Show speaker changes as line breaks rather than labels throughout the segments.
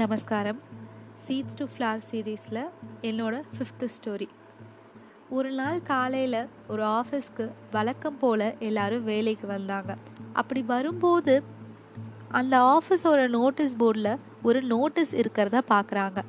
நமஸ்காரம். Seeds to flower சீரீஸில் என்னோட ஃபிஃப்த்து ஸ்டோரி ஒரு நாள் காலையில் ஒரு ஆஃபீஸ்க்கு வழக்கம் போல் எல்லாரும் வேலைக்கு வந்தாங்க. அப்படி வரும்போது அந்த ஆஃபீஸோட நோட்டீஸ் போர்டில் ஒரு நோட்டீஸ் இருக்கிறத பார்க்குறாங்க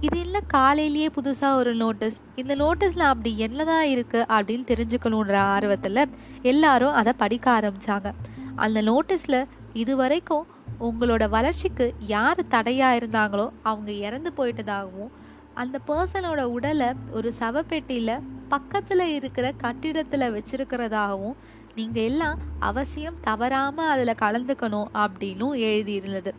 இது என்ன காலையிலேயே புதுசாக ஒரு நோட்டீஸ் இந்த நோட்டீஸில் அப்படி என்னதான் இருக்குது அப்படின்னு தெரிஞ்சுக்கணுன்ற ஆர்வத்தில் எல்லாரும் அதை படிக்க ஆரம்பித்தாங்க அந்த நோட்டீஸில் இது வரைக்கும் உங்களோட வளர்ச்சிக்கு யார் தடையாக இருந்தாங்களோ அவங்க இறந்து போயிட்டதாகவும் அந்த பர்சனோட உடலை ஒரு சவப்பெட்டியில் பக்கத்தில் இருக்கிற கட்டிடத்தில் வச்சிருக்கிறதாகவும் நீங்கள் எல்லாம் அவசியம் தவறாமல் அதில் கலந்துக்கணும் அப்படின்னும் எழுதியிருந்தது.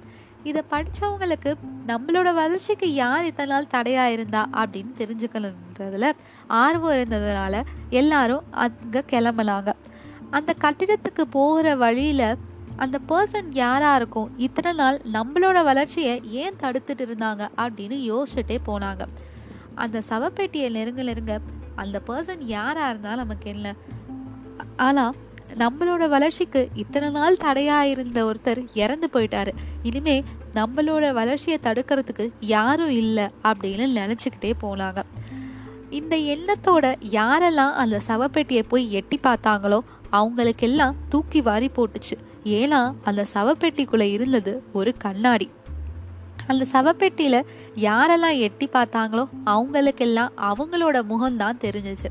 இதை படித்தவங்களுக்கு நம்மளோட வளர்ச்சிக்கு யார் இத்தனை நாள் தடையாக இருந்தா அப்படின்னு தெரிஞ்சுக்கணுன்றதுல ஆர்வம் இருந்ததுனால எல்லாரும் அங்கே கிளம்புனாங்க. அந்த கட்டிடத்துக்கு போகிற வழியில் அந்த பர்சன் யாராக இருக்கும்? இத்தனை நாள் நம்மளோட வளர்ச்சியை ஏன் தடுத்துட்டு இருந்தாங்க? அப்படின்னு யோசிச்சுட்டே போனாங்க. அந்த சவப்பெட்டியை நெருங்க நெருங்க அந்த பர்சன் யாராக இருந்தாலும் நமக்கு என்ன? ஆனால் நம்மளோட வளர்ச்சிக்கு இத்தனை நாள் தடையாக இருந்த ஒருத்தர் இறந்து போயிட்டாரு. இனிமே நம்மளோட வளர்ச்சியை தடுக்கிறதுக்கு யாரும் இல்லை அப்படின்னு நினச்சிக்கிட்டே போனாங்க. இந்த எண்ணத்தோட யாரெல்லாம் அந்த சவப்பெட்டியை போய் எட்டி பார்த்தாங்களோ அவங்களுக்கெல்லாம் தூக்கி வாரி போட்டுச்சு. ஏன்னா அந்த சவப்பெட்டிக்குள்ளே இருந்தது ஒரு கண்ணாடி. அந்த சவப்பெட்டியில யாரெல்லாம் எட்டி பார்த்தாங்களோ அவங்களுக்கெல்லாம் அவங்களோட முகம்தான் தெரிஞ்சிச்சு.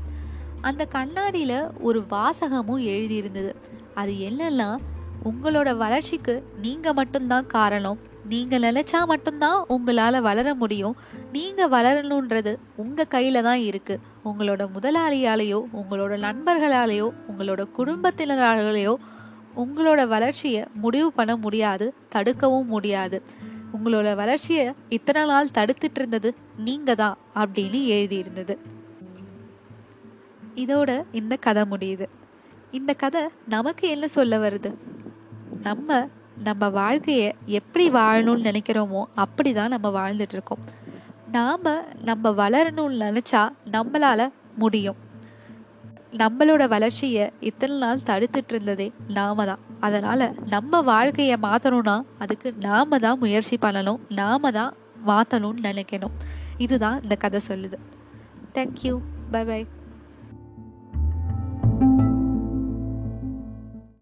அந்த கண்ணாடியில ஒரு வாசகமும் எழுதியிருந்தது. அது என்னன்னா உங்களோட வளர்ச்சிக்கு நீங்கள் மட்டும்தான் காரணம். நீங்கள் நினைச்சா மட்டும்தான் உங்களால வளர முடியும். நீங்கள் வளரணுன்றது உங்கள் கையில தான் இருக்கு. உங்களோட முதலாளியாலேயோ உங்களோட நண்பர்களாலேயோ உங்களோட குடும்பத்தினராலேயோ உங்களோட வளர்ச்சியை முடிவு பண்ண முடியாது தடுக்கவும் முடியாது. உங்களோட வளர்ச்சியை இத்தனை நாள் தடுத்துட்டு இருந்தது நீங்க தான் அப்படின்னு எழுதியிருந்தது. இதோட இந்த கதை முடியுது. இந்த கதை நமக்கு என்ன சொல்ல வருது? நம்ம நம்ம வாழ்க்கையை எப்படி வாழணும்னு நினைக்கிறோமோ அப்படி தான் நம்ம வாழ்ந்துட்டு இருக்கோம். நாம் நம்ம வளரணும்னு நினச்சா நம்மளால் முடியும். நம்மளோட வளர்ச்சியை இத்தனை நாள் தடுத்துட்டு இருந்ததே நாம தான். அதனால் நம்ம வாழ்க்கையை மாற்றணும்னா அதுக்கு நாம தான் முயற்சி பண்ணணும் நாம தான் மாற்றணும்னு நினைக்கணும். இதுதான் இந்த கதை சொல்லுது. Thank you bye by